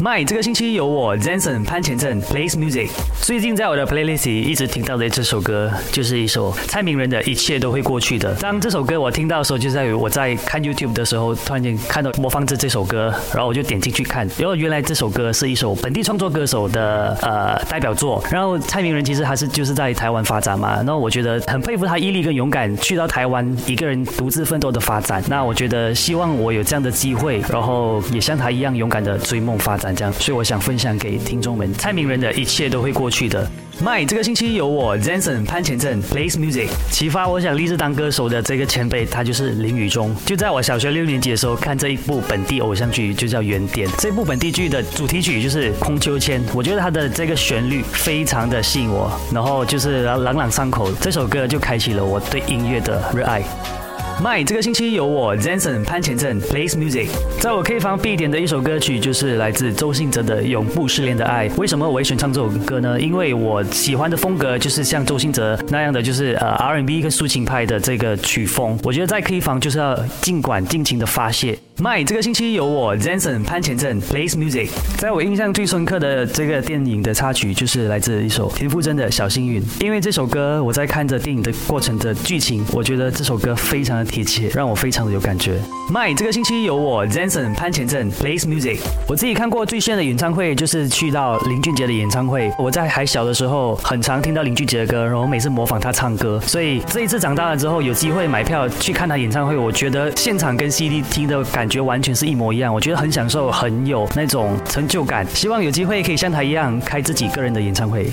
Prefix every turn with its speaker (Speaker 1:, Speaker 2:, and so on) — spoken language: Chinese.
Speaker 1: My 这个星期有我 Zenson 潘前阵 plays music。最近在我的 playlist 里一直听到的这首歌，就是一首蔡明仁的《一切都会过去的》。当这首歌我听到的时候，就在于我在看 YouTube 的时候，突然间看到播放着这首歌，然后我就点进去看，然后原来这首歌是一首本地创作歌手的呃代表作。然后蔡明仁其实还是就是在台湾发展嘛，然后我觉得很佩服他毅力跟勇敢，去到台湾一个人独自奋斗的发展。那我觉得希望我有这样的机会，然后也像他一样勇敢的追梦发展。所以我想分享给听众们，蔡明仁的一切都会过去的。My 这个星期有我 Zenson 潘前正 plays music，启发我想立志当歌手的这个前辈，他就是林宇中。就在我小学六年级的时候，看这一部本地偶像剧，就叫《原点》。这部本地剧的主题曲就是《空秋千》，我觉得它的这个旋律非常的吸引我，然后就是朗朗上口，这首歌就开启了我对音乐的热爱。My 这个星期有我 Zenson 潘前正 plays music，在我 K 房必点的一首歌曲就是来自周信哲的《永不失联的爱》。为什么我会选唱这首歌呢？因为我喜欢的风格就是像周信哲那样的，就是呃 R&B 跟抒情派的这个曲风。我觉得在 K 房就是要尽管尽情的发泄。My 这个星期有我 Zenson 潘前镇 plays music，在我印象最深刻的这个电影的插曲就是来自一首田馥甄的小幸运。因为这首歌我在看着电影的过程的剧情，我觉得这首歌非常的贴切，让我非常的有感觉。My 这个星期有我 Zenson 潘前镇 plays music，我自己看过最炫的演唱会就是去到林俊杰的演唱会。我在还小的时候很常听到林俊杰的歌，然后每次模仿他唱歌，所以这一次长大了之后有机会买票去看他演唱会，我觉得现场跟 CD 听的感。觉得完全是一模一样，我觉得很享受，很有那种成就感。希望有机会可以像他一样开自己个人的演唱会。